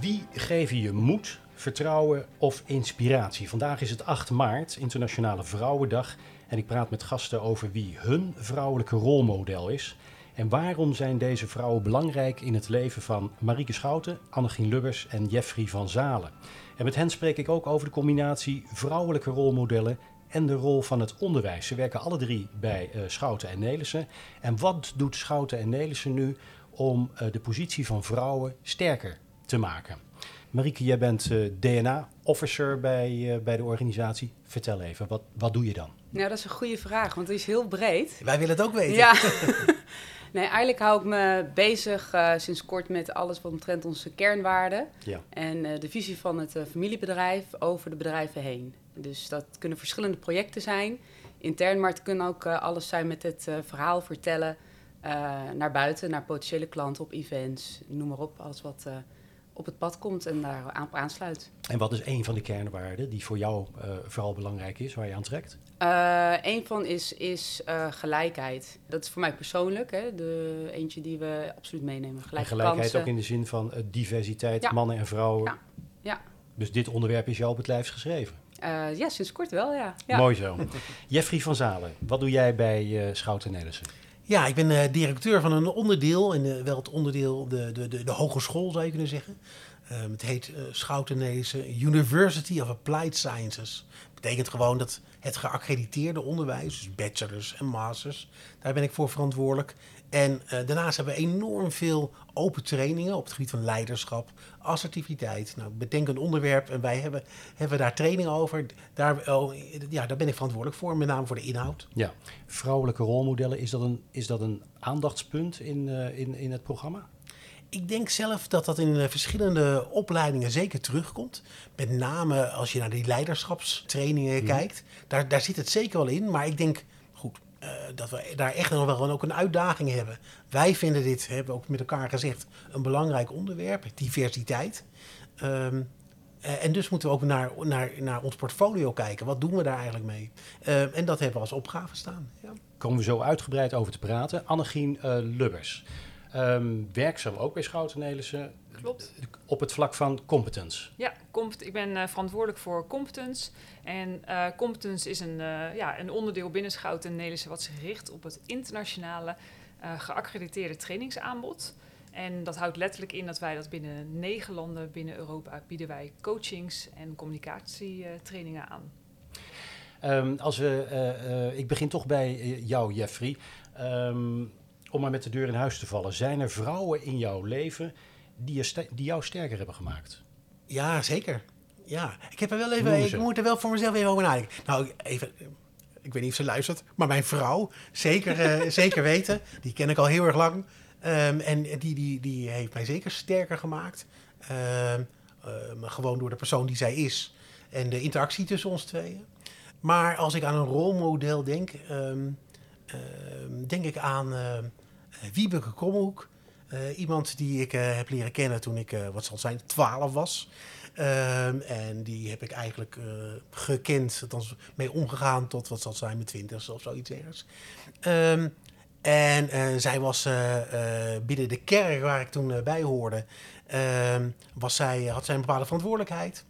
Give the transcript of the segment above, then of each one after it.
Wie geven je moed, vertrouwen of inspiratie? Vandaag is het 8 maart, Internationale Vrouwendag. En ik praat met gasten over wie hun vrouwelijke rolmodel is. En waarom zijn deze vrouwen belangrijk in het leven van Marieke Schouten, Annegien Lubbers en Jeffrey van Zalen. En met hen spreek ik ook over de combinatie vrouwelijke rolmodellen en de rol van het onderwijs. Ze werken alle drie bij uh, Schouten en Nelissen. En wat doet Schouten en Nelissen nu om uh, de positie van vrouwen sterker te maken? Marieke, jij bent uh, DNA-officer bij, bij de organisatie. Vertel even, wat, wat doe je dan? Nou, dat is een goede vraag, want het is heel breed. Wij willen het ook weten. Ja. nee, eigenlijk hou ik me bezig uh, sinds kort met alles wat omtrent onze kernwaarden. Ja. En uh, de visie van het uh, familiebedrijf over de bedrijven heen. Dus dat kunnen verschillende projecten zijn. Intern, maar het kunnen ook alles zijn met het verhaal vertellen naar buiten, naar potentiële klanten op events, noem maar op. Alles wat op het pad komt en daar aan, aansluit. En wat is een van de kernwaarden die voor jou uh, vooral belangrijk is, waar je aan trekt? Uh, een van is, is uh, gelijkheid. Dat is voor mij persoonlijk, hè, de eentje die we absoluut meenemen. Gelijke gelijkheid kansen. ook in de zin van diversiteit, ja. mannen en vrouwen. Ja. ja. Dus dit onderwerp is jou op het lijf geschreven? ja, sinds kort wel, ja. ja. Mooi zo. Jeffrey van Zalen, wat doe jij bij Schouten Nelissen? Ja, ik ben uh, directeur van een onderdeel, en wel het onderdeel, de, de, de, de, hogeschool zou je kunnen zeggen. Uh, het heet uh, Schoutenese University of Applied Sciences. Betekent gewoon dat het geaccrediteerde onderwijs, dus bachelors en masters, daar ben ik voor verantwoordelijk. En daarnaast hebben we enorm veel open trainingen op het gebied van leiderschap, assertiviteit. Nou, bedenk een onderwerp en wij hebben, hebben daar trainingen over. Daar, oh, ja, daar ben ik verantwoordelijk voor, met name voor de inhoud. Ja, vrouwelijke rolmodellen, is dat een, is dat een aandachtspunt in, uh, in, in het programma? Ik denk zelf dat dat in verschillende opleidingen zeker terugkomt. Met name als je naar die leiderschapstrainingen mm. kijkt. Daar, daar zit het zeker wel in. Maar ik denk, uh, dat we daar echt nog wel ook een uitdaging hebben. Wij vinden dit, hebben we ook met elkaar gezegd, een belangrijk onderwerp, diversiteit. Um, uh, en dus moeten we ook naar, naar, naar ons portfolio kijken. Wat doen we daar eigenlijk mee? Uh, en dat hebben we als opgave staan. Ja. Komen we zo uitgebreid over te praten. Annegien Lubbers, um, werkzaam ook bij Schouten Nelissen. Klopt. Op het vlak van competence. Ja, ik ben uh, verantwoordelijk voor competence. En uh, competence is een, uh, ja, een onderdeel binnen Schouten Nelissen wat zich richt op het internationale geaccrediteerde trainingsaanbod. En dat houdt letterlijk in dat wij dat binnen negen landen binnen Europa bieden wij coachings en communicatietrainingen aan. Um, als we, ik begin toch bij jou, Jeffrey. Um, om maar met de deur in huis te vallen. Zijn er vrouwen in jouw leven die, je die jou sterker hebben gemaakt? Ja, zeker. Ja, ik heb er wel even. Ik moet er wel voor mezelf even over nadenken. Nou, even. Ik weet niet of ze luistert, maar mijn vrouw, zeker, uh, zeker weten. Die ken ik al heel erg lang. Um, en die, die, die heeft mij zeker sterker gemaakt. Um, um, gewoon door de persoon die zij is en de interactie tussen ons tweeën. Maar als ik aan een rolmodel denk, denk ik aan Wiebeke Komhoek. Uh, iemand die ik uh, heb leren kennen toen ik, uh, wat zal zijn, 12 was. Um, en die heb ik eigenlijk gekend, althans mee omgegaan tot wat zal zijn, mijn twintig of zoiets ergens. Um, en zij was binnen de kerk waar ik toen bij hoorde, ehm, was zij, had zij een bepaalde verantwoordelijkheid.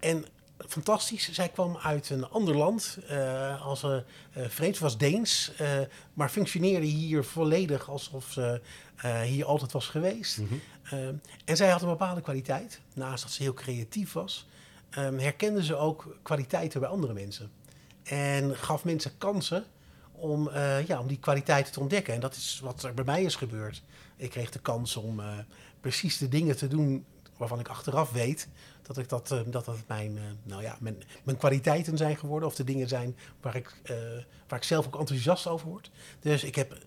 En fantastisch. Zij kwam uit een ander land. Uh, als uh, vreemd was Deens. Uh, maar functioneerde hier volledig alsof ze hier altijd was geweest. Mm -hmm. en zij had een bepaalde kwaliteit. Naast dat ze heel creatief was. Um, herkende ze ook kwaliteiten bij andere mensen. En gaf mensen kansen om, ja, om die kwaliteiten te ontdekken. En dat is wat er bij mij is gebeurd. Ik kreeg de kans om precies de dingen te doen waarvan ik achteraf weet dat ik dat, uh, dat, dat mijn, uh, nou ja, mijn, mijn kwaliteiten zijn geworden. Of de dingen zijn waar ik, uh, waar ik zelf ook enthousiast over word. Dus ik heb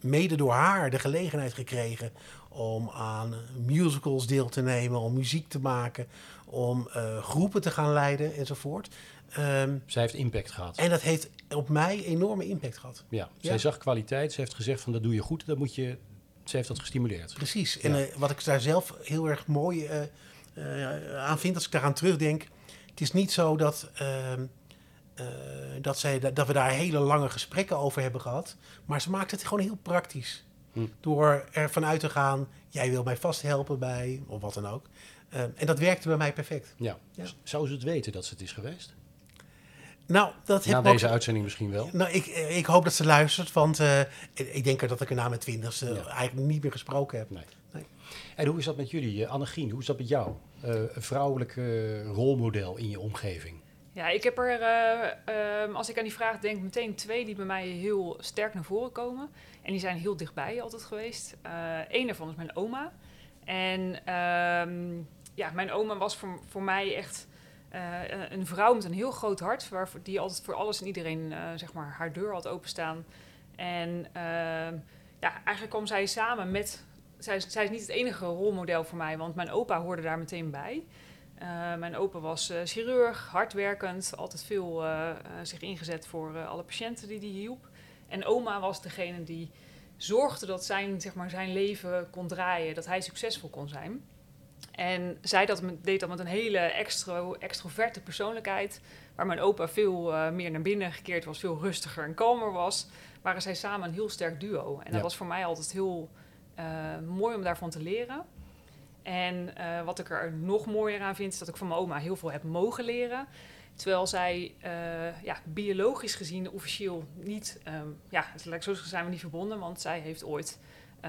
mede door haar de gelegenheid gekregen om aan musicals deel te nemen, om muziek te maken, om groepen te gaan leiden enzovoort. Um, zij heeft impact gehad. En dat heeft op mij enorme impact gehad. Ja, zij ja. zag kwaliteit. Ze heeft gezegd van dat doe je goed, dat moet je... Ze heeft dat gestimuleerd. Precies. En ja. wat ik daar zelf heel erg mooi uh, aan vind als ik daaraan terugdenk. Het is niet zo dat, uh, uh, dat, zij, dat we daar hele lange gesprekken over hebben gehad. Maar ze maakt het gewoon heel praktisch. Hm. Door ervan uit te gaan, jij wil mij vast helpen bij, of wat dan ook. Ehm, en dat werkte bij mij perfect. Ja. Ja. Zou ze het weten dat ze het is geweest? Nou, dat Na heb ik ook- deze uitzending misschien wel. Nou, ik, ik hoop dat ze luistert, want eh, ik denk dat ik er na mijn twintigste Ja. eigenlijk niet meer gesproken heb. Nee. Nee. En hoe is dat met jullie, eh, Annegien? Hoe is dat met jou? Eh, een vrouwelijke rolmodel in je omgeving. Ja, ik heb er, eh, ehm, als ik aan die vraag denk, meteen twee die bij mij heel sterk naar voren komen. En die zijn heel dichtbij altijd geweest. Eén daarvan is mijn oma. En ehm, ja, mijn oma was voor, voor mij echt eh, een vrouw met een heel groot hart. Die altijd voor alles en iedereen eh, zeg maar, haar deur had openstaan. En ehm, ja, eigenlijk kwam zij samen met... Zij, is- zij is niet het enige rolmodel voor mij, want mijn opa hoorde daar meteen bij. Eh, mijn opa was eh, chirurg, hardwerkend, altijd veel eh, eh, zich ingezet voor eh, alle patiënten die hij hielp. En oma was degene die zorgde dat zijn, zeg maar, zijn leven kon draaien, dat hij succesvol kon zijn. En zij dat, deed dat met een hele extro, extroverte persoonlijkheid, waar mijn opa veel eh, meer naar binnen gekeerd was, veel rustiger en kalmer was, waren zij samen een heel sterk duo. En dat was voor mij altijd heel eh, mooi om daarvan te leren. En eh, wat ik er nog mooier aan vind, is dat ik van mijn oma heel veel heb mogen leren. Terwijl zij ja, biologisch gezien officieel niet, ehm ja, het lijkt zo zijn we niet verbonden, want zij heeft ooit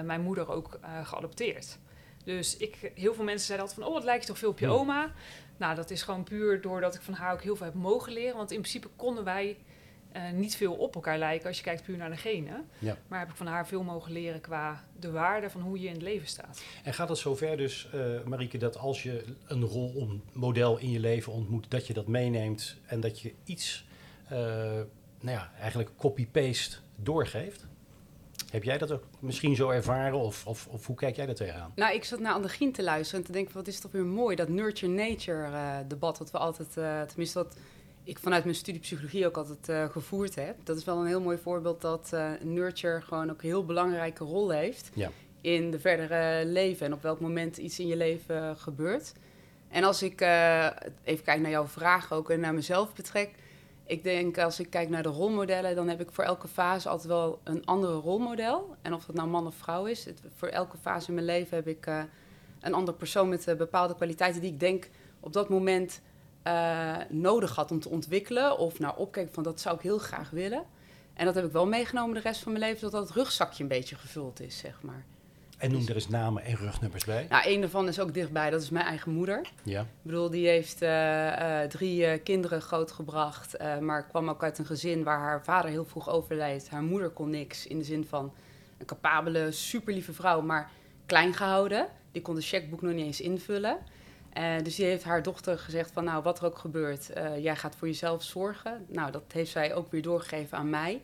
mijn moeder ook geadopteerd. Dus ik, heel veel mensen zeiden altijd van, oh, het lijkt toch veel op je oma. Nou, dat is gewoon puur doordat ik van haar ook heel veel heb mogen leren. Want in principe konden wij eh, niet veel op elkaar lijken als je kijkt puur naar de genen. Ja. Maar heb ik van haar veel mogen leren qua de waarde van hoe je in het leven staat. En gaat het zover dus, eh Marieke, dat als je een rolmodel in je leven ontmoet, dat je dat meeneemt en dat je iets, eh, nou ja, eigenlijk copy-paste doorgeeft? Heb jij dat ook misschien zo ervaren of, of, of hoe kijk jij daar tegenaan? Nou, ik zat naar Annegien te luisteren en te denken, wat is toch weer mooi, dat nurture-nature eh, debat dat we altijd, eh, tenminste wat ik vanuit mijn studie psychologie ook altijd eh, gevoerd heb. Dat is wel een heel mooi voorbeeld dat nurture gewoon ook een heel belangrijke rol heeft Ja. in de verdere leven en op welk moment iets in je leven gebeurt. En als ik even kijk naar jouw vraag ook en naar mezelf betrek, ik denk als ik kijk naar de rolmodellen, dan heb ik voor elke fase altijd wel een andere rolmodel. En of dat nou man of vrouw is, voor elke fase in mijn leven heb ik eh, een andere persoon met eh, bepaalde kwaliteiten die ik denk op dat moment eh, nodig had om te ontwikkelen. Of naar opkijk van dat zou ik heel graag willen. En dat heb ik wel meegenomen de rest van mijn leven, dat dat rugzakje een beetje gevuld is, zeg maar. En noem er eens namen en rugnummers bij. Nou, een daarvan is ook dichtbij, dat is mijn eigen moeder. Ja. Ik bedoel, die heeft eh, eh, drie eh, kinderen grootgebracht, maar kwam ook uit een gezin waar haar vader heel vroeg overleed. Haar moeder kon niks, in de zin van een capabele, superlieve vrouw, maar klein gehouden. Die kon de checkboek nog niet eens invullen. Dus die heeft haar dochter gezegd van, nou, wat er ook gebeurt, jij gaat voor jezelf zorgen. Nou, dat heeft zij ook weer doorgegeven aan mij.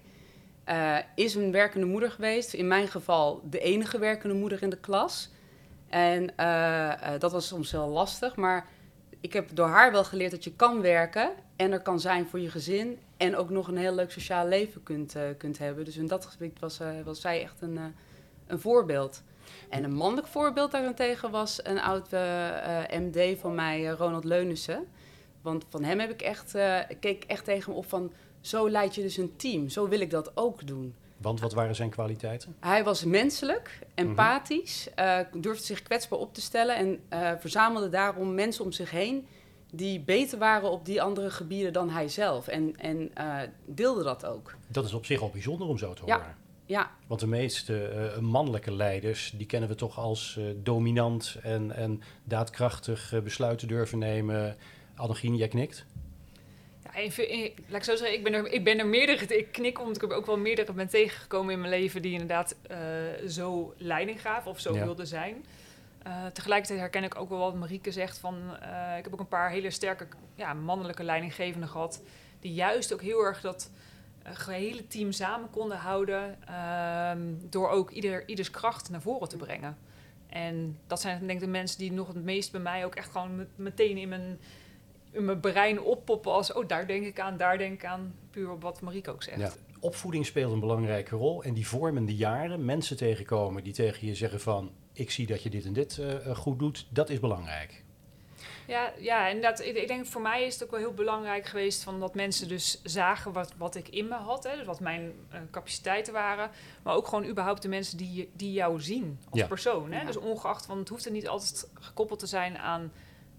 Eh, is een werkende moeder geweest. In mijn geval de enige werkende moeder in de klas. En eh, eh, dat was soms heel lastig, maar ik heb door haar wel geleerd dat je kan werken en er kan zijn voor je gezin en ook nog een heel leuk sociaal leven kunt, kunt hebben. Dus in dat gebied was, was zij echt een, een voorbeeld. En een mannelijk voorbeeld daarentegen was een oud MD van mij, Ronald Leunissen. Want van hem heb ik echt, ik keek echt tegen hem op van, zo leid je dus een team. Zo wil ik dat ook doen. Want wat waren zijn kwaliteiten? Hij was menselijk, empathisch, eh, durfde zich kwetsbaar op te stellen en eh, verzamelde daarom mensen om zich heen die beter waren op die andere gebieden dan hij zelf. En, en eh, deelde dat ook. Dat is op zich al bijzonder om zo te Ja. horen. Ja, Want de meeste mannelijke leiders, die kennen we toch als dominant en, en daadkrachtig besluiten durven nemen. Annegien, jij knikt? Ja, laat ik zo zeggen, ik ben er, ik ben er meerdere, ik knik omdat ik er ook wel meerdere ben tegengekomen in mijn leven die inderdaad eh, zo leiding gaven of zo Ja. wilden zijn. Eh, tegelijkertijd herken ik ook wel wat Marieke zegt van, eh, ik heb ook een paar hele sterke ja, mannelijke leidinggevenden gehad, die juist ook heel erg dat eh, gehele team samen konden houden, ehm, door ook ieder, ieders kracht naar voren te brengen. En dat zijn denk ik de mensen die nog het meest bij mij ook echt gewoon met- meteen in mijn, in mijn brein oppoppen als... oh, daar denk ik aan, daar denk ik aan. Puur op wat Marieke ook zegt. Ja. Opvoeding speelt een belangrijke rol. En die vormende jaren, mensen tegenkomen die tegen je zeggen van... ik zie dat je dit en dit eh, eh, goed doet, dat is belangrijk. Ja, ja inderdaad. Ik, ik denk voor mij is het ook wel heel belangrijk geweest... Van dat mensen dus zagen wat, wat ik in me had. Hè, dus wat mijn eh, capaciteiten waren. Maar ook gewoon überhaupt de mensen die, die jou zien als Ja. persoon. Hè? Ja. Dus ongeacht, want het hoeft er niet altijd gekoppeld te zijn aan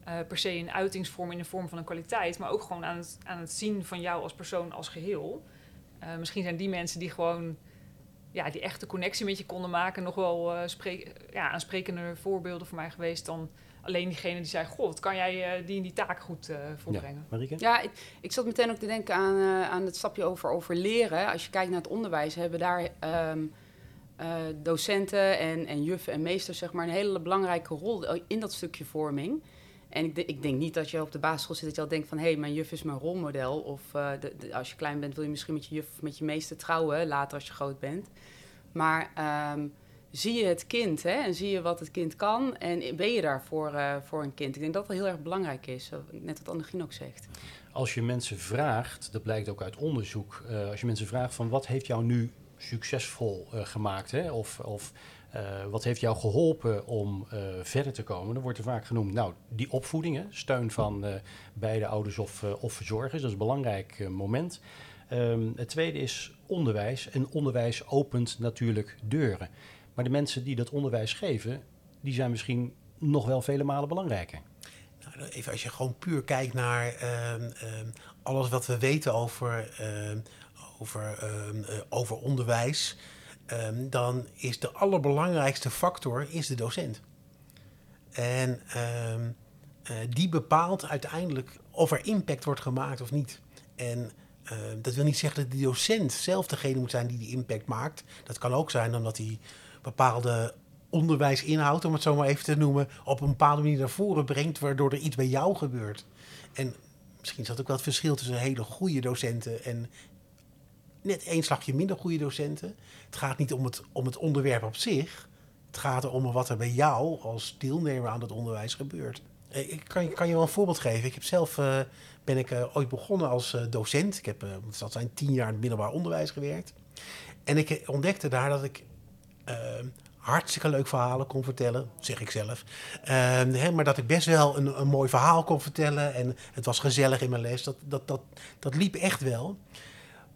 eh, per se een uitingsvorm in de vorm van een kwaliteit, maar ook gewoon aan het, aan het zien van jou als persoon als geheel. Eh, misschien zijn die mensen die gewoon ja, die echte connectie met je konden maken, nog wel uh, spreek, ja, aansprekende voorbeelden voor mij geweest dan alleen diegene die zei: Goh, wat kan jij uh, die in die taak goed uh, volbrengen? Ja, Marieke? Ja, ik, ik zat meteen ook te denken aan, uh, aan het stapje over, over leren. Als je kijkt naar het onderwijs, hebben daar um, docenten en, en juffen en meesters zeg maar, een hele belangrijke rol in dat stukje vorming. En ik, ik, denk niet dat je op de basisschool zit dat je al denkt van... hé, hey, mijn juf is mijn rolmodel. Of de, de, als je klein bent wil je misschien met je juf met je meester trouwen... later als je groot bent. Maar um, zie je het kind hè, en zie je wat het kind kan... en ben je daar voor, uh, voor een kind. Ik denk dat dat heel erg belangrijk is, net wat Annegien ook zegt. Als je mensen vraagt, dat blijkt ook uit onderzoek... Uh, als je mensen vraagt van wat heeft jou nu succesvol gemaakt... Hè, of... of uh, wat heeft jou geholpen om uh, verder te komen? Dan wordt er vaak genoemd, nou, die opvoeding, hè, steun van uh, beide ouders of, of verzorgers, dat is een belangrijk moment. Um, het tweede is onderwijs. En onderwijs opent natuurlijk deuren. Maar de mensen die dat onderwijs geven, die zijn misschien nog wel vele malen belangrijker. Nou, even als je gewoon puur kijkt naar um, um, alles wat we weten over, over, over onderwijs um, dan is de allerbelangrijkste factor is de docent. En um, uh, die bepaalt uiteindelijk of er impact wordt gemaakt of niet. En uh, dat wil niet zeggen dat de docent zelf degene moet zijn die die impact maakt. Dat kan ook zijn omdat hij bepaalde onderwijsinhoud, om het zo maar even te noemen, op een bepaalde manier naar voren brengt, waardoor er iets bij jou gebeurt. En misschien is dat ook wel het verschil tussen hele goede docenten en net één slagje minder goede docenten. Het gaat niet om het, om het onderwerp op zich. Het gaat erom wat er bij jou als deelnemer aan het onderwijs gebeurt. Ik kan, kan je wel een voorbeeld geven. Ik heb zelf uh, ben ik uh, ooit begonnen als docent. Ik heb dat zijn tien jaar in het middelbaar onderwijs gewerkt. En ik ontdekte daar dat ik hartstikke leuk verhalen kon vertellen, zeg ik zelf. Hè, maar dat ik best wel een, een mooi verhaal kon vertellen. En het was gezellig in mijn les. Dat, dat, dat, dat liep echt wel.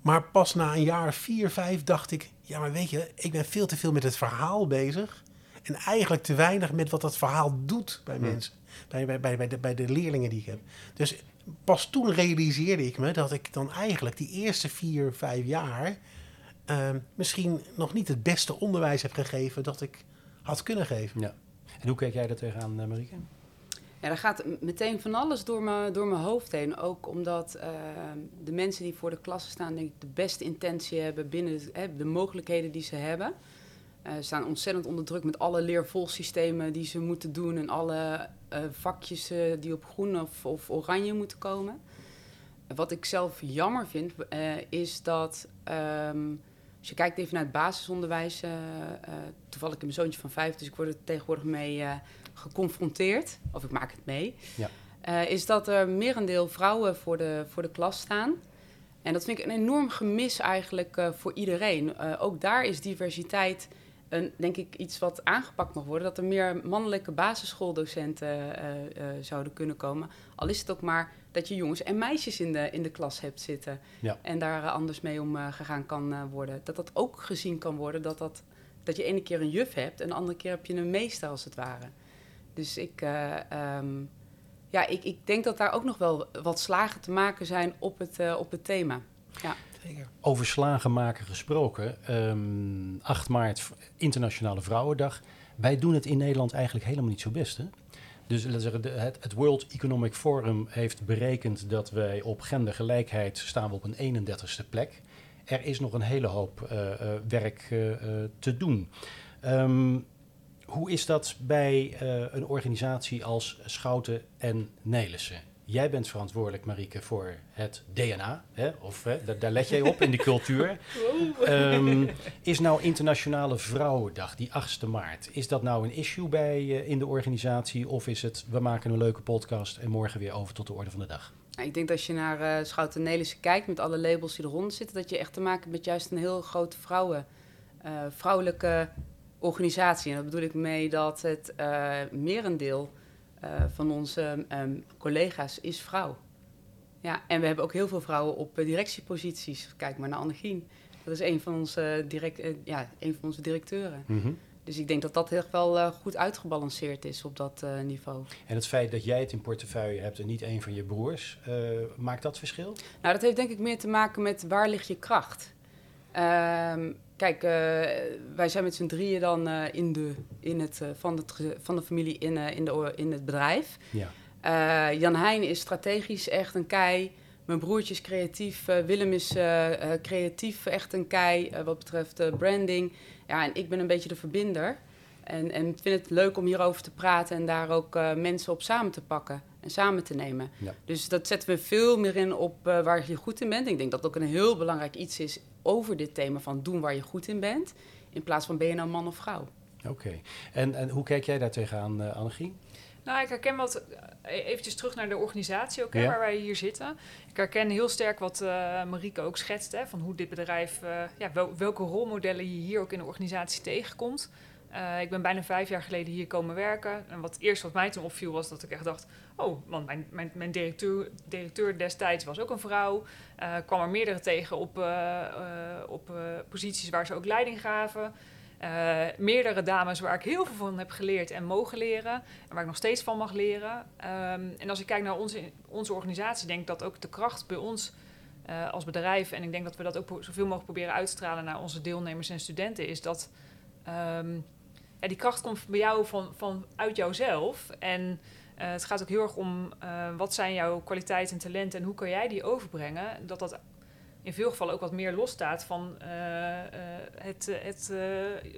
Maar pas na een jaar, vier, vijf, dacht ik... ja, maar weet je, ik ben veel te veel met het verhaal bezig... en eigenlijk te weinig met wat dat verhaal doet bij mensen. Bij, bij, bij, bij, de, bij de leerlingen die ik heb. Dus pas toen realiseerde ik me dat ik dan eigenlijk die eerste vier, vijf jaar... Uh, misschien nog niet het beste onderwijs heb gegeven dat ik had kunnen geven. Ja. En hoe kijk jij daar tegenaan, uh, Marieke? Ja, er gaat meteen van alles door mijn, door mijn hoofd heen. Ook omdat uh, de mensen die voor de klasse staan, denk ik, de beste intentie hebben binnen de mogelijkheden die ze hebben. Uh, ze staan ontzettend onder druk met alle leervolsystemen die ze moeten doen en alle uh, vakjes die op groen of, of, oranje moeten komen. Wat ik zelf jammer vind, is dat um, als je kijkt even naar het basisonderwijs, toevallig ik een zoontje van vijf, dus ik word er tegenwoordig mee geconfronteerd, of ik maak het mee, ja. uh, is dat er merendeel vrouwen voor de, voor de klas staan. En dat vind ik een enorm gemis eigenlijk uh, voor iedereen. Uh, ook daar is diversiteit, een, denk ik, iets wat aangepakt mag worden. Dat er meer mannelijke basisschooldocenten zouden kunnen komen. Al is het ook maar dat je jongens en meisjes in de, in de klas hebt zitten. Ja. En daar anders mee omgegaan kan worden. Dat dat ook gezien kan worden, dat, dat, dat je ene keer een juf hebt... en de andere keer heb je een meester, als het ware. Dus ik, uh, um, ja, ik, ik denk dat daar ook nog wel wat slagen te maken zijn op het, uh, op het thema. Ja. Over slagen maken gesproken. Um, 8 maart, Internationale Vrouwendag. Wij doen het in Nederland eigenlijk helemaal niet zo best. Hè? Dus het, World Economic Forum heeft berekend dat wij op gendergelijkheid staan we op een 31ste plek. Er is nog een hele hoop uh, werk te doen. Um, hoe is dat bij uh, een organisatie als Schouten en Nelissen? Jij bent verantwoordelijk, Marieke, voor het DNA. Hè? Of hè, daar, daar, let jij op in die cultuur. Um, is nou Internationale Vrouwendag, die 8e maart, is dat nou een issue bij, uh, in de organisatie? Of is het, we maken een leuke podcast en morgen weer over tot de orde van de dag? Ik denk dat als je naar uh, Schouten en Nelissen kijkt, met alle labels die eronder zitten, dat je echt te maken hebt met juist een heel grote vrouwen, uh, vrouwelijke organisatie. En daar bedoel ik mee dat het uh, merendeel uh, van onze um, collega's is vrouw. Ja, en we hebben ook heel veel vrouwen op uh, directieposities. Kijk maar naar Annegien. Dat is een van onze, direct, ja, een van onze directeuren. Mm -hmm. Dus ik denk dat dat echt wel eh, goed uitgebalanceerd is op dat eh, niveau. En het feit dat jij het in portefeuille hebt en niet een van je broers, eh, maakt dat verschil? Nou, dat heeft denk ik meer te maken met waar ligt je kracht. Ehm, kijk, eh, wij zijn met z'n drieën dan eh, in de, in het, eh, van, het, van de familie in, in, de, in het bedrijf. Ja. Jan Heijn is strategisch echt een kei. Mijn broertje is creatief. Willem is creatief echt een kei wat betreft branding. Ja, en ik ben een beetje de verbinder. En, en ik vind het leuk om hierover te praten en daar ook mensen op samen te pakken en samen te nemen. Ja. Dus dat zetten we veel meer in op eh, waar je goed in bent. Ik denk dat dat ook een heel belangrijk iets is over dit thema van doen waar je goed in bent. In plaats van ben je nou man of vrouw. Oké. En, en hoe kijk jij daar tegenaan, uh, Annegie? Nou, ik herken wat, eh, eventjes terug naar de organisatie ook, hè, Ja. waar wij hier zitten. Ik herken heel sterk wat eh Marieke ook schetst, hè, van hoe dit bedrijf, eh, ja, wel- welke rolmodellen je hier ook in de organisatie tegenkomt. Eh, ik ben bijna vijf jaar geleden hier komen werken. En wat eerst wat mij toen opviel was dat ik echt dacht... oh, want mijn, mijn, mijn directeur, directeur destijds was ook een vrouw. Eh kwam er meerdere tegen op, eh, op posities waar ze ook leiding gaven. Meerdere dames waar ik heel veel van heb geleerd en mogen leren. En waar ik nog steeds van mag leren. Ehm, en als ik kijk naar onze, onze organisatie, denk ik dat ook de kracht bij ons als bedrijf... en ik denk dat we dat ook zoveel mogelijk proberen uit te stralen naar onze deelnemers en studenten... is dat ehm, ja, die kracht komt bij jou van, van uit jouzelf. En eh, het gaat ook heel erg om eh, wat zijn jouw kwaliteiten en talenten... en hoe kan jij die overbrengen. Dat dat in veel gevallen ook wat meer losstaat van eh, eh, het, het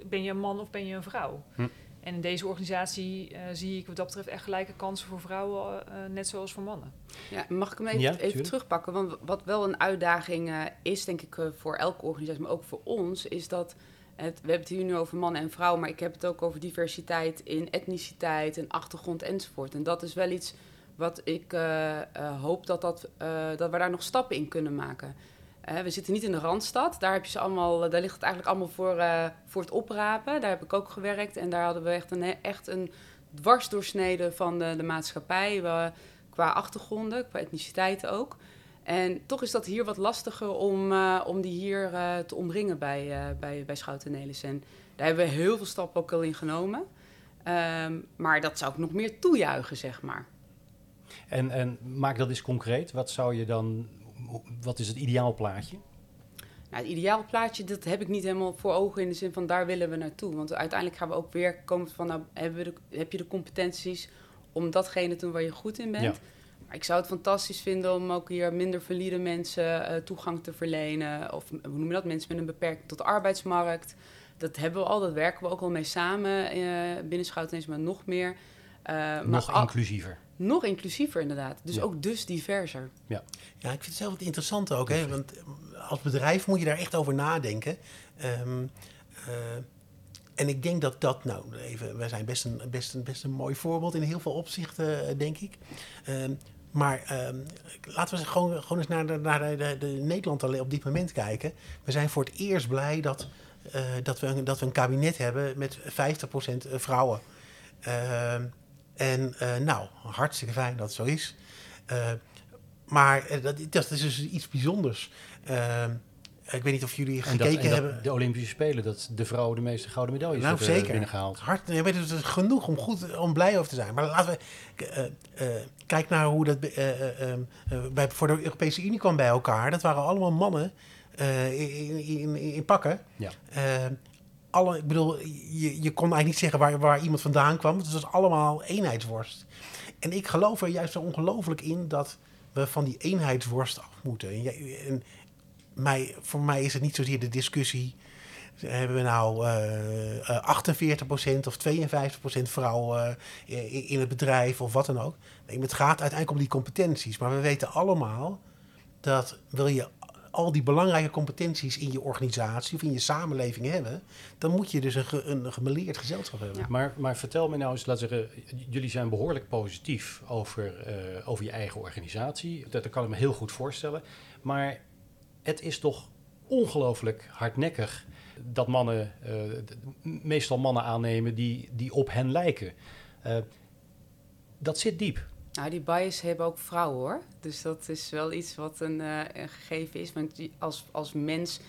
ben je een man of ben je een vrouw. Hm. En in deze organisatie eh, zie ik wat dat betreft echt gelijke kansen voor vrouwen, eh, net zoals voor mannen. Ja, mag ik hem even, Ja, even terugpakken? Want wat wel een uitdaging eh, is, denk ik, voor elke organisatie, maar ook voor ons, is dat het, we hebben het hier nu over man en vrouw, maar ik heb het ook over diversiteit in etniciteit en achtergrond enzovoort. En dat is wel iets wat ik eh, eh, hoop dat, dat, eh, dat we daar nog stappen in kunnen maken. We zitten niet in de Randstad, daar, heb je ze allemaal, daar ligt het eigenlijk allemaal voor, voor het oprapen. Daar heb ik ook gewerkt en daar hadden we echt een, dwarsdoorsnede van de, de maatschappij. Qua achtergronden, qua etniciteiten ook. En toch is dat hier wat lastiger om, eh, om die hier eh, te omringen bij, eh bij, bij Schouten Nelis. En daar hebben we heel veel stappen ook al in genomen. Ehm, maar dat zou ik nog meer toejuichen, zeg maar. En, en maak dat eens concreet. Wat zou je dan, wat is het ideaalplaatje? Nou, het ideale plaatje, dat heb ik niet helemaal voor ogen in de zin van daar willen we naartoe. Want uiteindelijk gaan we ook weer komen van, nou, hebben we de, heb je de competenties om datgene te doen waar je goed in bent? Ja. Maar ik zou het fantastisch vinden om ook hier minder valide mensen eh, toegang te verlenen. Of hoe noem je dat? Mensen met een beperking tot de arbeidsmarkt. Dat hebben we al, dat werken we ook al mee samen eh, binnen Schoutenees, maar nog meer. Eh, maar Nog al- inclusiever. nog inclusiever inderdaad. Dus Ja. ook dus diverser. Ja, ik vind het zelf het interessante ook. Hè? Want eh, als bedrijf moet je daar echt over nadenken. Ehm, eh, en ik denk dat dat, nou, even, wij zijn best een, best, een, best een mooi voorbeeld in heel veel opzichten, eh, denk ik. Ehm, maar ehm, laten we gewoon, gewoon eens naar, de, naar de, de, de Nederland op dit moment kijken. We zijn voor het eerst blij dat, eh, dat, we, een- dat we een kabinet hebben met 50% vrouwen. Ehm, en eh, nou, hartstikke fijn dat het zo is. Eh, maar eh, dat, dat is dus iets bijzonders. Ehm, ik weet niet of jullie En, dat, gekeken en hebben. de Olympische Spelen, dat de vrouwen de meeste gouden medailles Nou, hebben zeker. binnengehaald. Hart, nee, maar het is genoeg om, goed, om blij over te zijn. Maar laten we. eh, eh, kijk naar hoe dat eh, eh, eh, eh, bij, voor de Europese Unie kwam bij elkaar. Dat waren allemaal mannen in, in, in, pakken. Ja. Alle, ik bedoel, je, je kon eigenlijk niet zeggen waar, waar iemand vandaan kwam. Het was allemaal eenheidsworst. En ik geloof er juist zo ongelooflijk in dat we van die eenheidsworst af moeten. En mij, voor mij is het niet zozeer de discussie. Hebben we nou eh, eh, 48% of 52% vrouwen eh, in in het bedrijf of wat dan ook? Nee, het gaat uiteindelijk om die competenties. Maar we weten allemaal dat wil je al die belangrijke competenties in je organisatie of in je samenleving hebben, dan moet je dus een, ge- een gemeleerd gezelschap hebben. Ja. Maar, maar vertel me nou eens, laat zeggen, jullie zijn behoorlijk positief over, eh, over je eigen organisatie. Dat, dat kan ik me heel goed voorstellen. Maar het is toch ongelooflijk hardnekkig dat mannen, eh, meestal mannen aannemen die, die op hen lijken. Eh, dat zit diep. Nou, die bias hebben ook vrouwen hoor. Dus dat is wel iets wat een, eh, een gegeven is. Want als, als mens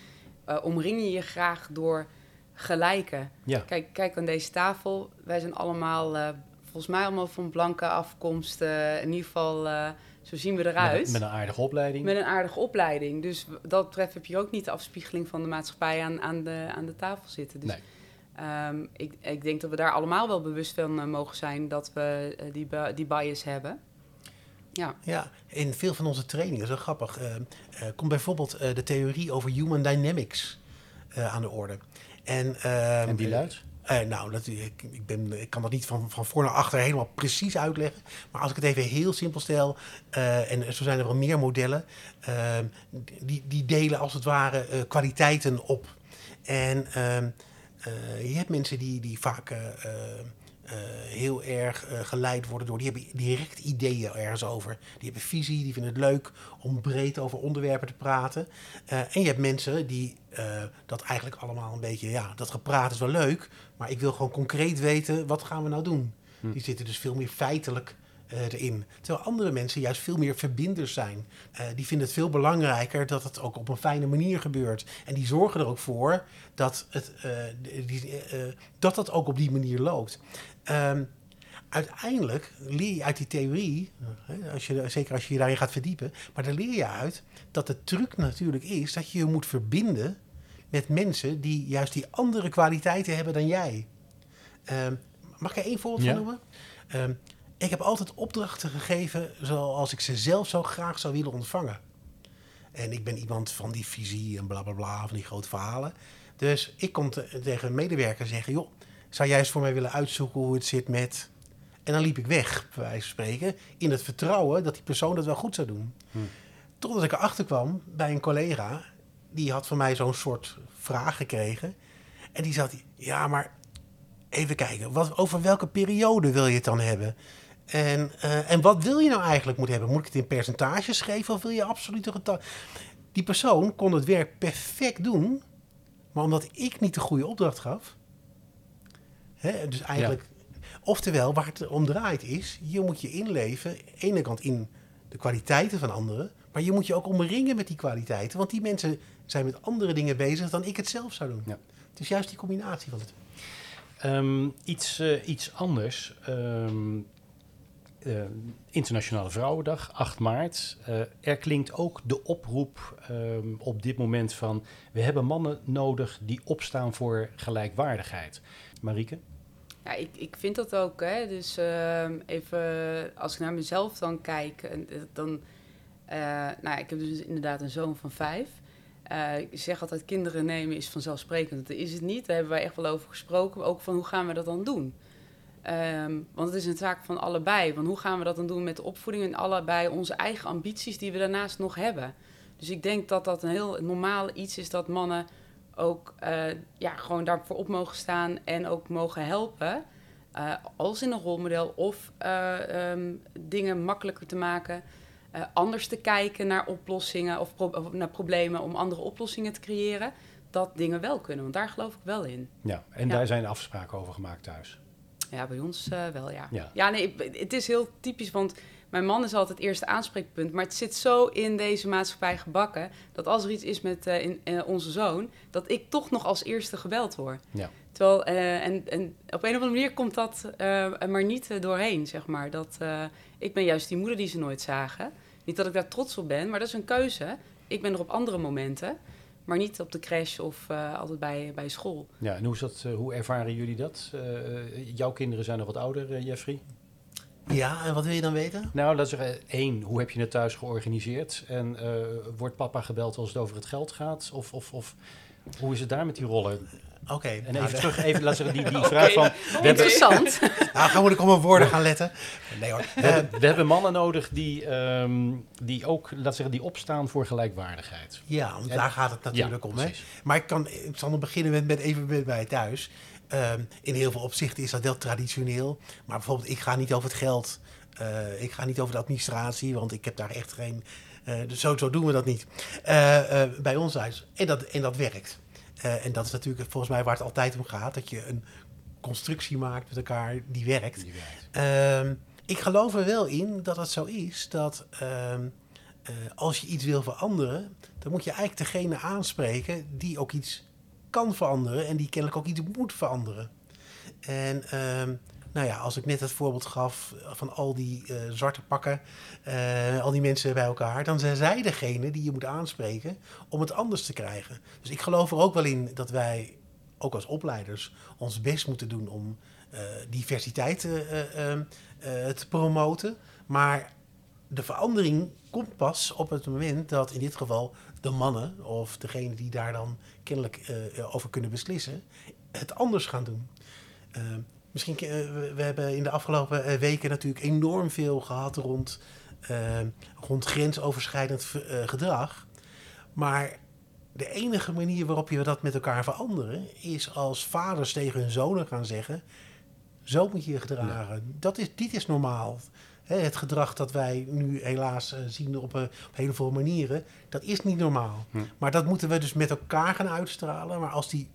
omring je je graag door gelijken. Ja. Kijk, kijk aan deze tafel. Wij zijn allemaal, volgens mij allemaal van blanke afkomst. eh, in ieder geval, eh, zo zien we eruit. Met, met een aardige opleiding. Met een aardige opleiding. Dus dat betreft heb je ook niet de afspiegeling van de maatschappij aan, aan, de, aan de tafel zitten. Dus Nee. ehm, ik, ik denk dat we daar allemaal wel bewust van eh, mogen zijn dat we eh, die, die bias hebben. Ja, Ja, in veel van onze trainingen, zo grappig, eh, eh, komt bijvoorbeeld eh, de theorie over human dynamics eh, aan de orde. En, ehm, en die luidt? Eh, nou, dat, ik, ik, ben, ik kan dat niet van, van voor naar achter helemaal precies uitleggen. Maar als ik het even heel simpel stel, eh, en zo zijn er wel meer modellen, eh, die, die delen als het ware eh, kwaliteiten op. En ehm, eh, je hebt mensen die, die vaak heel erg eh, geleid worden door, die hebben direct ideeën ergens over. Die hebben visie, die vinden het leuk om breed over onderwerpen te praten. Eh, en je hebt mensen die eh, dat eigenlijk allemaal een beetje, ja, dat gepraat is wel leuk, maar ik wil gewoon concreet weten, wat gaan we nou doen? Hm. Die zitten dus veel meer feitelijk eh, erin. Terwijl andere mensen juist veel meer verbinders zijn. Eh, die vinden het veel belangrijker dat het ook op een fijne manier gebeurt. En die zorgen er ook voor dat het, eh, die, eh, dat, het ook op die manier loopt. Ehm, uiteindelijk leer je uit die theorie, als je, zeker als je je daarin gaat verdiepen, maar daar leer je uit dat de truc natuurlijk is dat je je moet verbinden met mensen die juist die andere kwaliteiten hebben dan jij. Ehm, mag ik er één voorbeeld Ja. van noemen? Ehm, ik heb altijd opdrachten gegeven zoals ik ze zelf zo graag zou willen ontvangen. En ik ben iemand van die visie en bla bla bla, van die grote verhalen. Dus ik kon te- tegen een medewerker zeggen: joh, zou jij eens voor mij willen uitzoeken hoe het zit met. En dan liep ik weg, bij wijze van spreken, in het vertrouwen dat die persoon dat wel goed zou doen. Hm. Totdat ik erachter kwam bij een collega, die had van mij zo'n soort vraag gekregen. En die zat, ja, maar even kijken, wat, over welke periode wil je het dan hebben? En, eh, en wat wil je nou eigenlijk moeten hebben? Moet ik het in percentages geven of wil je absolute getal? Die persoon kon het werk perfect doen, maar omdat ik niet de goede opdracht gaf. Hè, dus eigenlijk, oftewel, waar het om draait is, je moet je inleven, aan de ene kant in de kwaliteiten van anderen, maar je moet je ook omringen met die kwaliteiten, want die mensen zijn met andere dingen bezig dan ik het zelf zou doen. Ja. Het is juist die combinatie van het. Ehm, iets, eh, iets anders. Ehm, eh, Internationale Vrouwendag, 8 maart. Eh, er klinkt ook de oproep ehm, op dit moment van... we hebben mannen nodig die opstaan voor gelijkwaardigheid. Marieke? Ja, ik, ik vind dat ook. Hè. Dus ehm, even als ik naar mezelf dan kijk, eh, dan, eh, nou, ik heb dus inderdaad een zoon van vijf. Eh, ik zeg altijd, kinderen nemen is vanzelfsprekend. Dat is het niet. Daar hebben wij echt wel over gesproken. Ook van hoe gaan we dat dan doen? Ehm, want het is een zaak van allebei. Want hoe gaan we dat dan doen met de opvoeding en allebei onze eigen ambities die we daarnaast nog hebben? Dus ik denk dat dat een heel normaal iets is dat mannen ook eh, ja, gewoon daarvoor op mogen staan en ook mogen helpen. eh, als in een rolmodel of eh, ehm, dingen makkelijker te maken. anders te kijken naar oplossingen of, pro- of naar problemen om andere oplossingen te creëren. Dat dingen wel kunnen, want daar geloof ik wel in. Ja, en Ja. daar zijn afspraken over gemaakt thuis. Ja, bij ons wel, ja. Ja. nee, ik- het is heel typisch, want mijn man is altijd het eerste aanspreekpunt. Maar het zit zo in deze maatschappij gebakken... dat als er iets is met eh, in, eh, onze zoon... dat ik toch nog als eerste gebeld word. Ja. Terwijl, eh, en, en op een of andere manier komt dat maar niet doorheen, zeg maar. Dat, ik ben juist die moeder die ze nooit zagen. Niet dat ik daar trots op ben, maar dat is een keuze. Ik ben er op andere momenten... Maar niet op de crash of altijd bij, bij school. Ja, en hoe, is dat, hoe ervaren jullie dat? Jouw kinderen zijn nog wat ouder, Jeffrey. Ja, en wat wil je dan weten? Nou, dat is er één. Hoe heb je het thuis georganiseerd? En eh, wordt papa gebeld als het over het geld gaat? Of, of, of hoe is het daar met die rollen? Oké. En nou, even terug, even laten we die, die vraag van... Hebben, Interessant. Nou, gaan moet ik op mijn woorden gaan letten. Nee hoor. we, hebben, we hebben mannen nodig die, ehm, die ook, we zeggen, die opstaan voor gelijkwaardigheid. Ja, want En- daar gaat het natuurlijk Ja, om. Hè? precies. Maar ik, kan, ik zal nog beginnen met, met even mij thuis. Ehm, in heel veel opzichten is dat wel traditioneel. Maar bijvoorbeeld, ik ga niet over het geld. Eh, ik ga niet over de administratie, want ik heb daar echt geen... eh, dus zo, zo doen we dat niet. Eh, bij ons thuis. En dat, en dat werkt. En dat is natuurlijk volgens mij waar het altijd om gaat. Dat je een constructie maakt met elkaar die werkt. Die werkt. Ehm, ik geloof er wel in dat het zo is dat ehm, eh, als je iets wil veranderen, dan moet je eigenlijk degene aanspreken die ook iets kan veranderen en die kennelijk ook iets moet veranderen. En ehm, nou ja, als ik net het voorbeeld gaf van al die eh, zwarte pakken, eh, al die mensen bij elkaar, dan zijn zij degene die je moet aanspreken om het anders te krijgen. Dus ik geloof er ook wel in dat wij, ook als opleiders, ons best moeten doen om uh, diversiteit ehm, te promoten. Maar de verandering komt pas op het moment dat in dit geval de mannen, of degene die daar dan kennelijk over kunnen beslissen, het anders gaan doen. Ehm, Misschien, uh, we hebben in de afgelopen eh, weken natuurlijk enorm veel gehad rond, rond grensoverschrijdend gedrag. Maar de enige manier waarop je dat met elkaar veranderen, is als vaders tegen hun zonen gaan zeggen: Zo moet je je gedragen. Dat is, dit is normaal. Het gedrag dat wij nu helaas zien op, op heel veel manieren, dat is niet normaal. Hm. Maar dat moeten we dus met elkaar gaan uitstralen. Maar als die,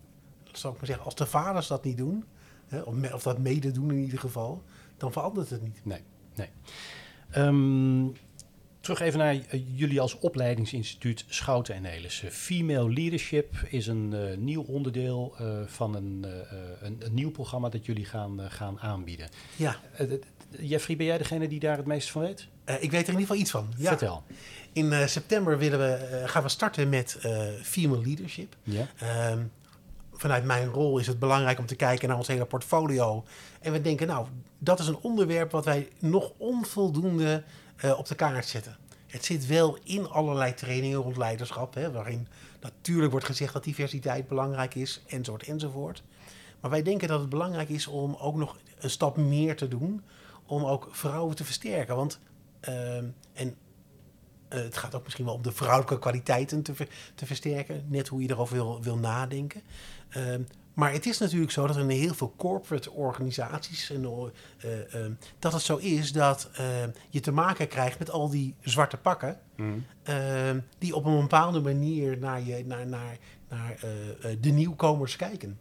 zal ik maar zeggen, als de vaders dat niet doen, hè, of, of, dat mede doen in ieder geval, dan verandert het niet. Nee, nee. Um, terug even naar uh, jullie als opleidingsinstituut Schouten en Nelissen. Female Leadership is een uh, nieuw onderdeel uh, van een, een, een, nieuw programma dat jullie gaan, gaan aanbieden. Ja. Jeffrey, ben jij degene die daar het meest van weet? ik weet er in ieder geval iets van. Ja. Vertel. In september willen we, gaan we starten met Female Leadership. Ja. Ehm, vanuit mijn rol is het belangrijk om te kijken naar ons hele portfolio. En we denken, nou, dat is een onderwerp wat wij nog onvoldoende uh, op de kaart zetten. Het zit wel in allerlei trainingen rond leiderschap, hè, waarin natuurlijk wordt gezegd dat diversiteit belangrijk is, enzovoort, enzovoort. Maar wij denken dat het belangrijk is om ook nog een stap meer te doen, om ook vrouwen te versterken. Want, uh, en uh, het gaat ook misschien wel om de vrouwelijke kwaliteiten te, ver, te versterken, net hoe je erover wil, wil nadenken. Ehm, maar het is natuurlijk zo dat er in heel veel corporate organisaties en, uh, uh, dat het zo is dat ehm, je te maken krijgt met al die zwarte pakken. Mm. die op een bepaalde manier naar, je, naar, naar, naar eh, de nieuwkomers kijken.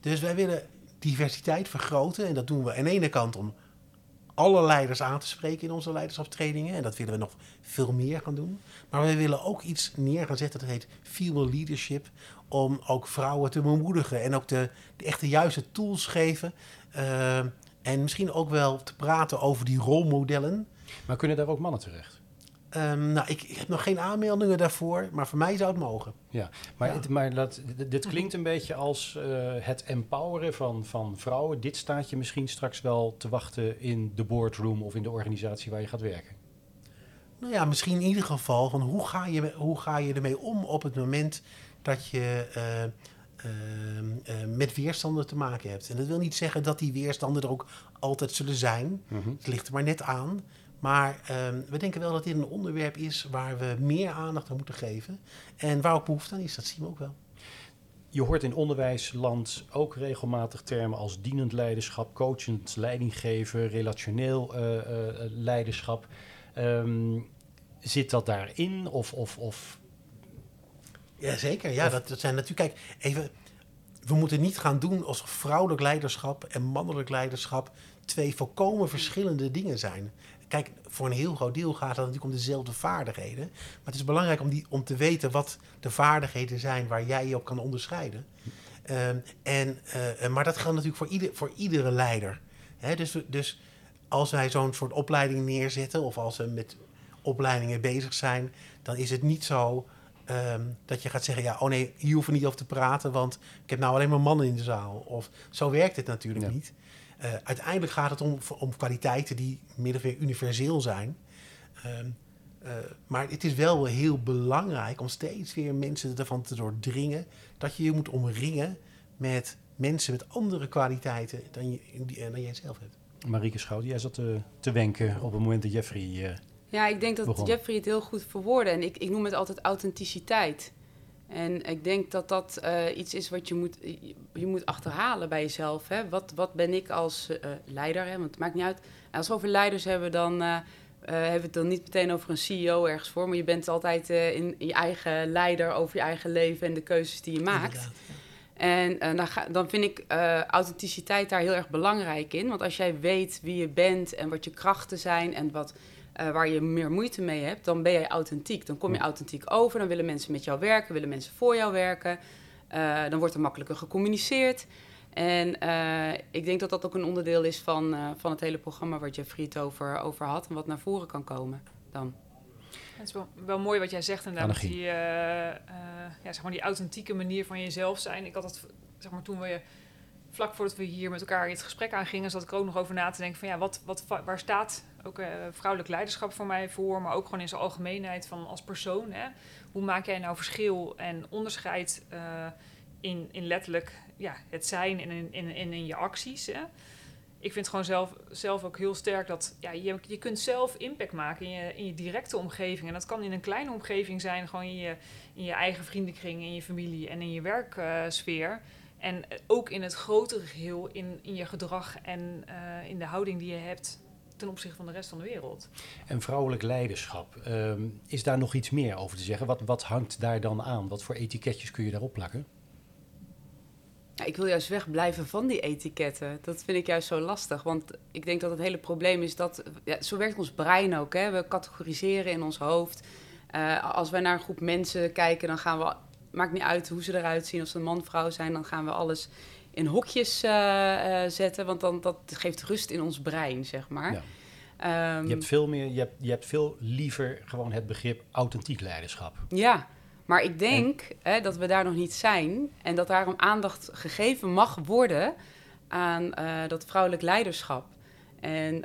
Dus wij willen diversiteit vergroten. En dat doen we aan de ene kant om alle leiders aan te spreken in onze leiderschapstrainingen. En dat willen we nog veel meer gaan doen. Maar we willen ook iets neer gaan zetten dat heet Female Leadership om ook vrouwen te bemoedigen en ook de, de echte juiste tools geven. Uh, en misschien ook wel te praten over die rolmodellen. Maar kunnen daar ook mannen terecht? Um, nou, ik, ik, heb nog geen aanmeldingen daarvoor, maar voor mij zou het mogen. Ja, maar, ja. Het, maar dat, dit klinkt een beetje als uh, het empoweren van, van vrouwen. Dit staat je misschien straks wel te wachten in de boardroom of in de organisatie waar je gaat werken. Nou ja, misschien in ieder geval van hoe ga je, hoe ga je ermee om op het moment dat je uh, uh, met weerstanden te maken hebt. En dat wil niet zeggen dat die weerstanden er ook altijd zullen zijn. Mm -hmm. Het ligt er maar net aan. Maar ehm, we denken wel dat dit een onderwerp is waar we meer aandacht aan moeten geven. En waar ook behoefte aan is, dat zien we ook wel. Je hoort in onderwijsland ook regelmatig termen als dienend leiderschap, coachend leidinggever, relationeel uh, uh, leiderschap. Um, zit dat daarin? Of, of, of Jazeker, ja, dat, dat zijn natuurlijk... Kijk, even, we moeten niet gaan doen alsof vrouwelijk leiderschap en mannelijk leiderschap twee volkomen verschillende dingen zijn. Kijk, voor een heel groot deel gaat het natuurlijk om dezelfde vaardigheden. Maar het is belangrijk om, die, om te weten wat de vaardigheden zijn waar jij je op kan onderscheiden. Um, en, uh, maar dat geldt natuurlijk voor, ieder, voor iedere leider. Hè, dus, dus als wij zo'n soort opleiding neerzetten, of als we met opleidingen bezig zijn, dan is het niet zo Um, dat je gaat zeggen, ja, oh nee, hier hoeven niet over te praten, want ik heb nou alleen maar mannen in de zaal. Of zo werkt het natuurlijk ja. niet. Uh, uiteindelijk gaat het om, om kwaliteiten die min of meer universeel zijn. Um, uh, maar het is wel heel belangrijk om steeds weer mensen ervan te doordringen dat je je moet omringen met mensen met andere kwaliteiten dan, je, dan jij zelf hebt. Marieke Schout, jij zat te, te wenken op het moment dat Jeffrey ja, ik denk dat begon. Jeffrey het heel goed verwoordde. En ik, ik noem het altijd authenticiteit. En ik denk dat dat uh, iets is wat je moet, je moet achterhalen bij jezelf. Hè? Wat, wat ben ik als uh, leider? Hè? Want het maakt niet uit. En als we over leiders hebben, dan uh, hebben we het dan niet meteen over een CEO ergens voor. Maar je bent altijd in je eigen leider over je eigen leven en de keuzes die je maakt. En dan, ga, dan, vind ik authenticiteit daar heel erg belangrijk in. Want als jij weet wie je bent en wat je krachten zijn en wat uh, waar je meer moeite mee hebt, dan ben jij authentiek. Dan kom je authentiek over, dan willen mensen met jou werken, willen mensen voor jou werken. Eh, dan wordt er makkelijker gecommuniceerd. En eh, ik denk dat dat ook een onderdeel is van, eh, van het hele programma waar Jeffrey het over, over had en wat naar voren kan komen dan. Het is wel, wel mooi wat jij zegt inderdaad. Die, eh, eh, ja, zeg maar die authentieke manier van jezelf zijn. Ik had het, zeg maar, toen we vlak voordat we hier met elkaar het gesprek aangingen, zat ik er ook nog over na te denken van ja, wat, wat, waar staat ook eh, vrouwelijk leiderschap voor mij voor, maar ook gewoon in zijn algemeenheid van als persoon. Hè? Hoe maak jij nou verschil en onderscheid eh, in, in letterlijk ja, het zijn en in, in, in, in je acties? Hè? Ik vind gewoon zelf, zelf ook heel sterk dat ja, je, je kunt zelf impact maken in je, in je directe omgeving. En dat kan in een kleine omgeving zijn, gewoon in je, in je eigen vriendenkring, in je familie en in je werksfeer. En ook in het grotere geheel, in, in je gedrag en eh, in de houding die je hebt ten opzichte van de rest van de wereld. En vrouwelijk leiderschap, ehm, is daar nog iets meer over te zeggen? Wat, wat hangt daar dan aan? Wat voor etiketjes kun je daarop plakken? Ja, ik wil juist wegblijven van die etiketten. Dat vind ik juist zo lastig. Want ik denk dat het hele probleem is dat... Ja, zo werkt ons brein ook. Hè? We categoriseren in ons hoofd. Eh, als wij naar een groep mensen kijken, dan gaan we... Maakt niet uit hoe ze eruit zien, of ze een man, vrouw zijn. Dan gaan we alles in hokjes eh, eh, zetten. Want dan, dat geeft rust in ons brein, zeg maar. Ja. Ehm, Je hebt veel meer, je hebt, je hebt veel liever gewoon het begrip authentiek leiderschap. Ja, maar ik denk hè, dat we daar nog niet zijn en dat daarom aandacht gegeven mag worden aan eh, dat vrouwelijk leiderschap. En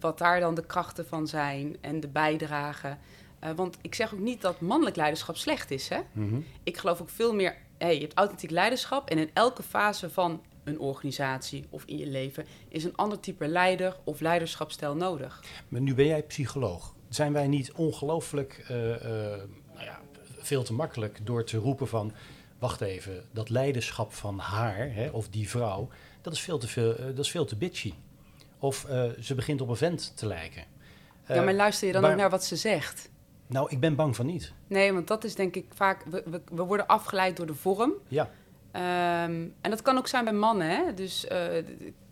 wat daar dan de krachten van zijn en de bijdrage. Eh, want ik zeg ook niet dat mannelijk leiderschap slecht is. Hè? Mhm. Ik geloof ook veel meer, hey, je hebt authentiek leiderschap en in elke fase van een organisatie of in je leven is een ander type leider of leiderschapstijl nodig. Maar nu ben jij psycholoog. Zijn wij niet ongelooflijk eh, eh, nou ja, veel te makkelijk door te roepen van... wacht even, dat leiderschap van haar hè, of die vrouw... dat is veel te, veel, eh, dat is veel te bitchy. Of ze begint op een vent te lijken. ja, maar luister je dan ook naar wat ze zegt? Nou, ik ben bang van niet. Nee, want dat is denk ik vaak. We, we, we worden afgeleid door de vorm. Ja, Ehm, en dat kan ook zijn bij mannen. Hè? Dus d-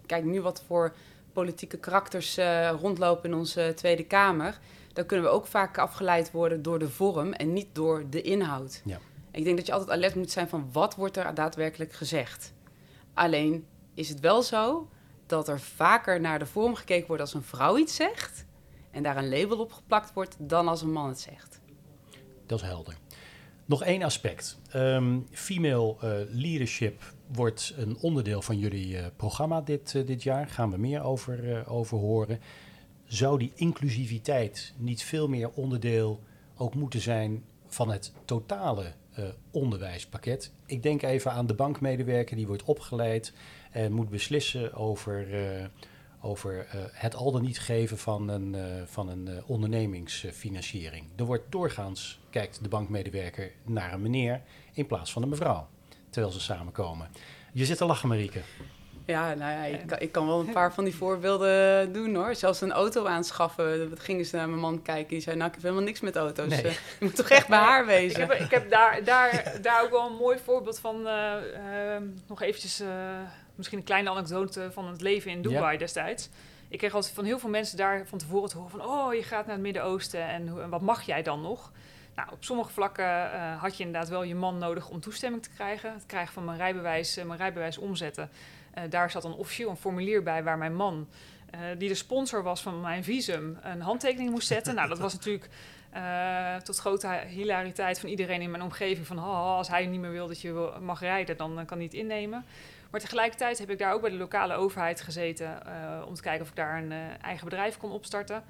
kijk nu wat voor politieke karakters eh, rondlopen in onze Tweede Kamer. Dan kunnen we ook vaak afgeleid worden door de vorm en niet door de inhoud. Ja. Ik denk dat je altijd alert moet zijn van wat wordt er daadwerkelijk gezegd. Alleen is het wel zo dat er vaker naar de vorm gekeken wordt als een vrouw iets zegt. En daar een label op geplakt wordt dan als een man het zegt. dat is helder. Nog één aspect. Ehm, female eh, leadership wordt een onderdeel van jullie eh, programma dit, eh, dit jaar. Gaan we meer over, over horen. Zou die inclusiviteit niet veel meer onderdeel ook moeten zijn van het totale onderwijspakket? Ik denk even aan de bankmedewerker die wordt opgeleid en moet beslissen over, over eh, het al dan niet geven van een, eh, van een eh, ondernemingsfinanciering. Er wordt doorgaans, kijkt de bankmedewerker naar een meneer in plaats van een mevrouw, terwijl ze samenkomen. Je zit te lachen, Marieke. Ja, nou ja, ik, kan, ik kan wel een paar van die voorbeelden doen hoor. Zelfs een auto aanschaffen. Dat gingen ze naar mijn man kijken. Die zei, nou, ik heb helemaal niks met auto's. Nee. Eh, je moet toch echt bij haar Ik wezen? heb, ik heb daar, daar, daar ook wel een mooi voorbeeld van. eh, ehm, nog eventjes, eh, misschien een kleine anekdote van het leven in Dubai destijds. Ik kreeg altijd van heel veel mensen daar van tevoren te horen van... oh, je gaat naar het Midden-Oosten en, wat mag jij dan nog? Nou, op sommige vlakken eh, had je inderdaad wel je man nodig om toestemming te krijgen. Het krijgen van mijn rijbewijs, eh, mijn rijbewijs omzetten. Eh, daar zat dan officieel een formulier bij waar mijn man... die de sponsor was van mijn visum, een handtekening moest zetten. nou, dat was natuurlijk tot grote hilariteit van iedereen in mijn omgeving. Van "Oh, als hij niet meer wil dat je mag rijden, dan kan hij het innemen. Maar tegelijkertijd heb ik daar ook bij de lokale overheid gezeten eh, om te kijken of ik daar een eh, eigen bedrijf kon opstarten.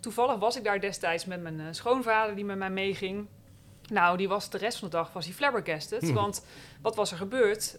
Toevallig was ik daar destijds met mijn eh, schoonvader die met mij meeging. Nou, die was de rest van de dag was hij flabbergasted. Hmm. Want wat was er gebeurd?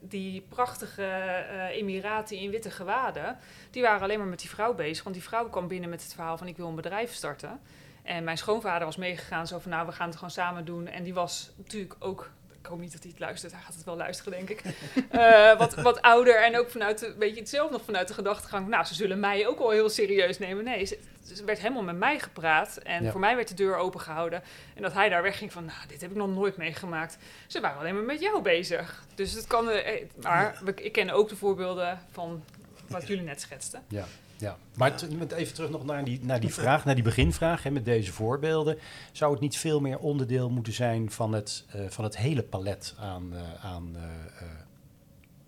Die prachtige Emiraten in witte gewaden, die waren alleen maar met die vrouw bezig. Want die vrouw kwam binnen met het verhaal van ik wil een bedrijf starten. En mijn schoonvader was meegegaan, zo van nou, we gaan het gewoon samen doen. En die was natuurlijk ook, ik hoop niet dat hij het luistert, hij gaat het wel luisteren denk ik. Eh, wat, wat ouder en ook vanuit, de- weet je, het zelf nog vanuit de gedachtegang, nou, ze zullen mij ook wel heel serieus nemen. Nee, ze, ze werd helemaal met mij gepraat en Ja. voor mij werd de deur opengehouden. En dat hij daar wegging van, nou, dit heb ik nog nooit meegemaakt. Ze waren alleen maar met jou bezig. Dus het kan, eh, eh, maar ik ken ook de voorbeelden van wat jullie net schetsten. Ja. Ja, maar even terug nog naar die, naar die vraag, naar die beginvraag hè, met deze voorbeelden. Zou het niet veel meer onderdeel moeten zijn van het, uh, van het hele palet aan, uh, aan, uh,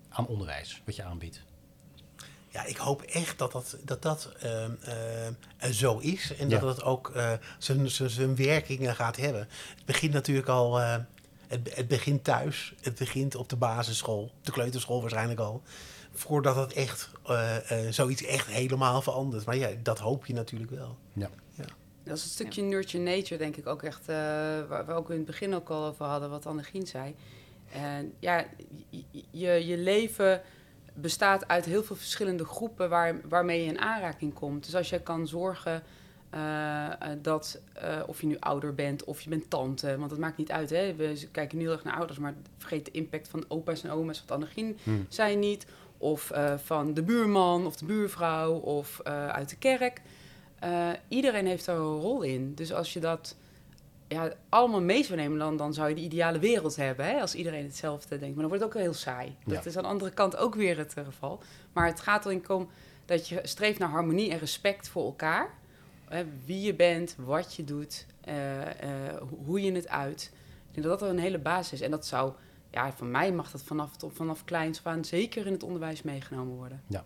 aan onderwijs wat je aanbiedt? Ja, ik hoop echt dat dat, dat, dat ehm, zo is en dat het ook zijn, zijn werkingen gaat hebben. Het begint natuurlijk al, het, het begint thuis, het begint op de basisschool, de kleuterschool waarschijnlijk al voordat het echt uh, uh, zoiets echt helemaal verandert. Maar ja, dat hoop je natuurlijk wel. Ja. ja. Dat is een stukje nurture nature, denk ik ook echt, uh, waar we ook in het begin ook al over hadden, wat Annegien zei. En ja, je, je leven bestaat uit heel veel verschillende groepen waar, waarmee je in aanraking komt. Dus als je kan zorgen uh, dat, uh, of je nu ouder bent of je bent tante, want dat maakt niet uit. Hè? We kijken nu heel erg naar ouders, maar vergeet de impact van opa's en oma's, wat Annegien hmm. zei niet. Of uh, van de buurman of de buurvrouw of uit de kerk. iedereen heeft daar een rol in. Dus als je dat ja, allemaal mee zou nemen, dan, dan zou je de ideale wereld hebben. Hè? Als iedereen hetzelfde denkt. Maar dan wordt het ook heel saai. Ja. Dat is aan de andere kant ook weer het geval. Maar het gaat erin om dat je streeft naar harmonie en respect voor elkaar wie je bent, wat je doet, uh, uh, hoe je het uit. Ik denk dat dat een hele basis is. En dat zou, ja, van mij mag dat vanaf, vanaf kleins af aan zeker in het onderwijs meegenomen worden. Ja.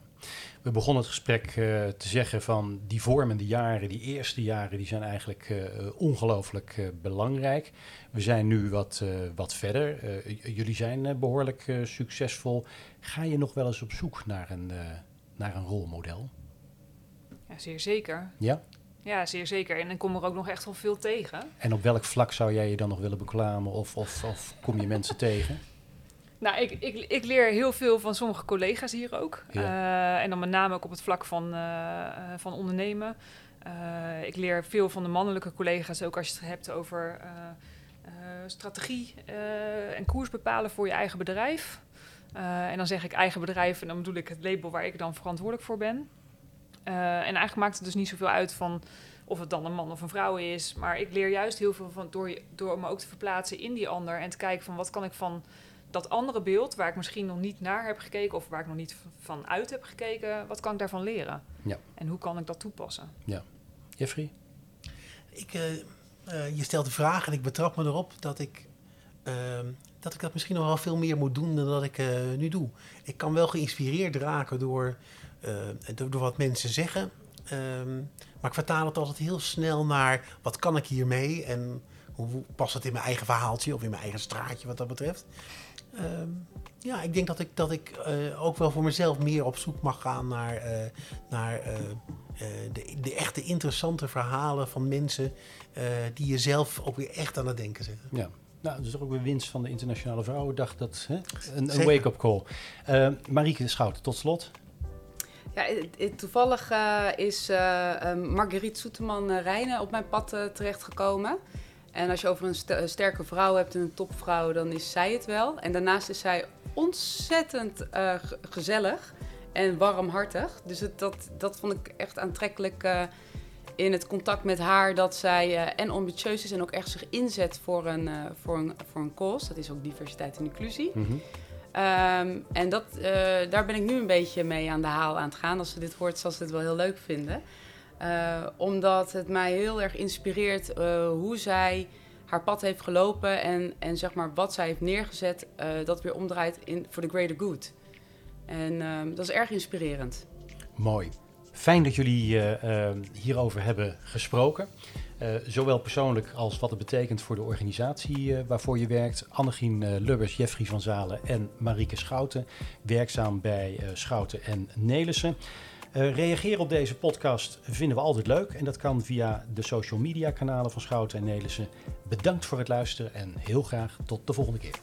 We begonnen het gesprek uh, te zeggen van die vormende jaren, die eerste jaren, die zijn eigenlijk ongelooflijk belangrijk. We zijn nu wat, wat verder. jullie zijn behoorlijk succesvol. Ga je nog wel eens op zoek naar een, naar een rolmodel? Ja, zeer zeker. Ja? Ja, zeer zeker. En dan kom er ook nog echt wel veel tegen. En op welk vlak zou jij je dan nog willen bekwamen of, of, of kom je mensen tegen? Nou, ik, ik, ik leer heel veel van sommige collega's hier ook. Uh, en dan met name ook op het vlak van, uh, van ondernemen. Uh, ik leer veel van de mannelijke collega's, ook als je het hebt over strategie en koers bepalen voor je eigen bedrijf. en dan zeg ik eigen bedrijf en dan bedoel ik het label waar ik dan verantwoordelijk voor ben. Uh, en eigenlijk maakt het dus niet zoveel uit van of het dan een man of een vrouw is. Maar ik leer juist heel veel van door, door me ook te verplaatsen in die ander. En te kijken van wat kan ik van dat andere beeld, waar ik misschien nog niet naar heb gekeken of waar ik nog niet van uit heb gekeken, wat kan ik daarvan leren? Ja. En hoe kan ik dat toepassen? Ja. Jeffrey? Ik, uh, uh, je stelt de vraag en ik betrap me erop dat ik, ehm, dat ik dat misschien nog wel veel meer moet doen dan dat ik nu doe. Ik kan wel geïnspireerd raken door door, door, wat mensen zeggen. Um, maar ik vertaal het altijd heel snel naar wat kan ik hiermee en hoe past het in mijn eigen verhaaltje of in mijn eigen straatje wat dat betreft. Um, ja, ik denk dat ik, dat ik uh, ook wel voor mezelf meer op zoek mag gaan naar, uh, naar de, de, echte interessante verhalen van mensen die je zelf ook weer echt aan het denken zetten. Ja. Nou, dat is ook weer winst van de Internationale Vrouwendag. Dat, hè? Een, een wake-up call. Uh, Marieke Schouten, tot slot. Toevallig uh, is uh, Marguerite Soeteman-Rijnen op mijn pad uh, terechtgekomen. En als je over een, st een, sterke vrouw hebt en een topvrouw, dan is zij het wel. En daarnaast is zij ontzettend gezellig en warmhartig. Dus het, dat, dat vond ik echt aantrekkelijk in het contact met haar. Dat zij en ambitieus is en ook echt zich inzet voor een, voor een, voor een cause. Dat is ook diversiteit en inclusie. -hmm. Um, en dat, uh, daar ben ik nu een beetje mee aan de haal aan het gaan. Als ze dit hoort, zal ze dit wel heel leuk vinden. Uh, omdat het mij heel erg inspireert uh, hoe zij haar pad heeft gelopen en, en zeg maar wat zij heeft neergezet, dat weer omdraait in, voor the greater good. En ehm, dat is erg inspirerend. Mooi. Fijn dat jullie hierover hebben gesproken. Uh, zowel persoonlijk als wat het betekent voor de organisatie uh, waarvoor je werkt. Annegien uh, Lubbers, Jeffrey van Zalen en Marieke Schouten, werkzaam bij Schouten en Nelissen. reageren op deze podcast vinden we altijd leuk en dat kan via de social media kanalen van Schouten en Nelissen. Bedankt voor het luisteren en heel graag tot de volgende keer.